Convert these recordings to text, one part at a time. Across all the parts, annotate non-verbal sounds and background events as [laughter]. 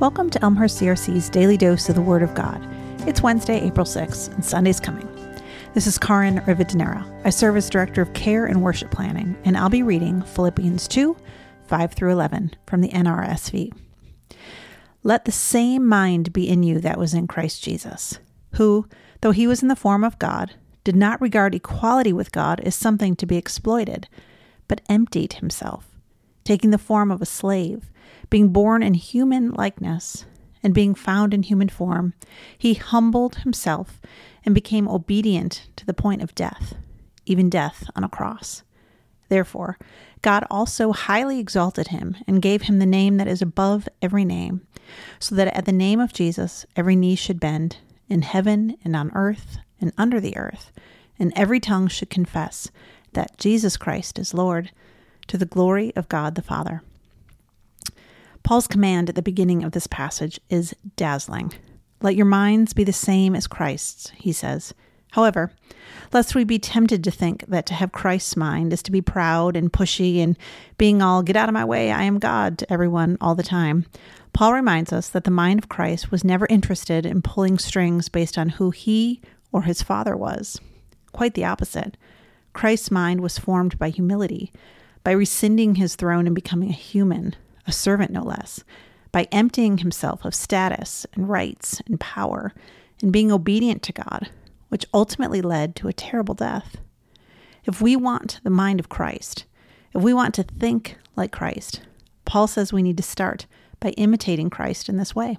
Welcome to Elmhurst CRC's Daily Dose of the Word of God. It's Wednesday, April 6th, and Sunday's coming. This is Caryn Rivadeneira. I serve as Director of Care and Worship Planning, and I'll be reading Philippians 2 5 through 11 from the NRSV. Let the same mind be in you that was in Christ Jesus, who, though he was in the form of God, did not regard equality with God as something to be exploited, but emptied himself, taking the form of a slave, being born in human likeness, and being found in human form, he humbled himself and became obedient to the point of death, even death on a cross. Therefore, God also highly exalted him and gave him the name that is above every name, so that at the name of Jesus every knee should bend, in heaven and on earth and under the earth, and every tongue should confess that Jesus Christ is Lord, to the glory of God the Father. Paul's command at the beginning of this passage is dazzling. Let your minds be the same as Christ's, he says. However, lest we be tempted to think that to have Christ's mind is to be proud and pushy and being all, get out of my way, I am God to everyone all the time, Paul reminds us that the mind of Christ was never interested in pulling strings based on who he or his father was. Quite the opposite. Christ's mind was formed by humility, by rescinding his throne and becoming a human, a servant no less, by emptying himself of status and rights and power, and being obedient to God, which ultimately led to a terrible death. If we want the mind of Christ, if we want to think like Christ, Paul says we need to start by imitating Christ in this way.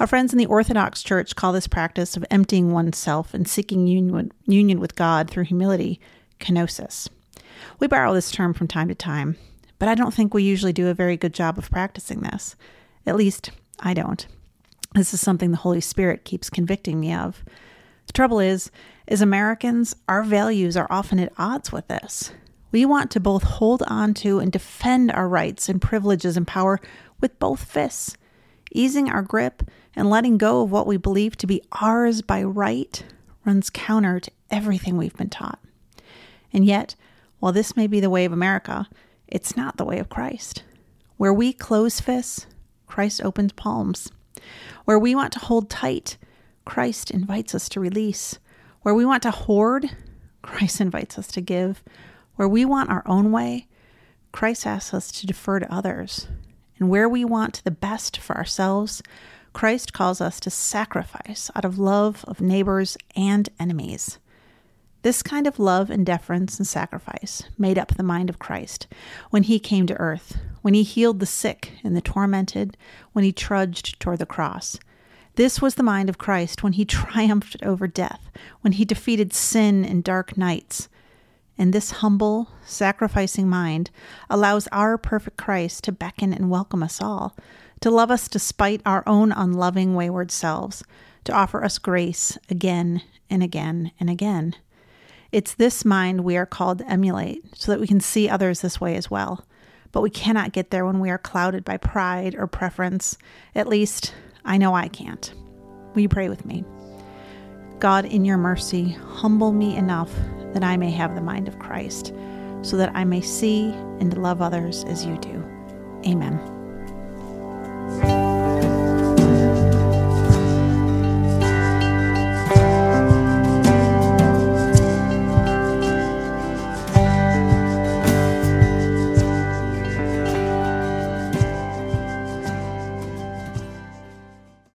Our friends in the Orthodox Church call this practice of emptying oneself and seeking union, union with God through humility kenosis. We borrow this term from time to time, but I don't think we usually do a very good job of practicing this. At least, I don't. This is something the Holy Spirit keeps convicting me of. The trouble is, as Americans, our values are often at odds with this. We want to both hold on to and defend our rights and privileges and power with both fists. Easing our grip and letting go of what we believe to be ours by right runs counter to everything we've been taught. And yet, while this may be the way of America, it's not the way of Christ. Where we close fists, Christ opens palms. Where we want to hold tight, Christ invites us to release. Where we want to hoard, Christ [laughs] invites us to give. Where we want our own way, Christ asks us to defer to others. And where we want the best for ourselves, Christ calls us to sacrifice out of love of neighbors and enemies. This kind of love and deference and sacrifice made up the mind of Christ when he came to earth, when he healed the sick and the tormented, when he trudged toward the cross. This was the mind of Christ when he [laughs] triumphed over death, when he defeated sin in dark nights, and this humble, sacrificing mind allows our perfect Christ to beckon and welcome us all, to love us despite our own unloving, wayward selves, to offer us grace again and again and again. It's this mind we are called to emulate so that we can see others this way as well. But we cannot get there when we are clouded by pride or preference. At least, I know I can't. Will you pray with me? God, in your mercy, humble me enough that I may have the mind of Christ, so that I may see and love others as you do. Amen.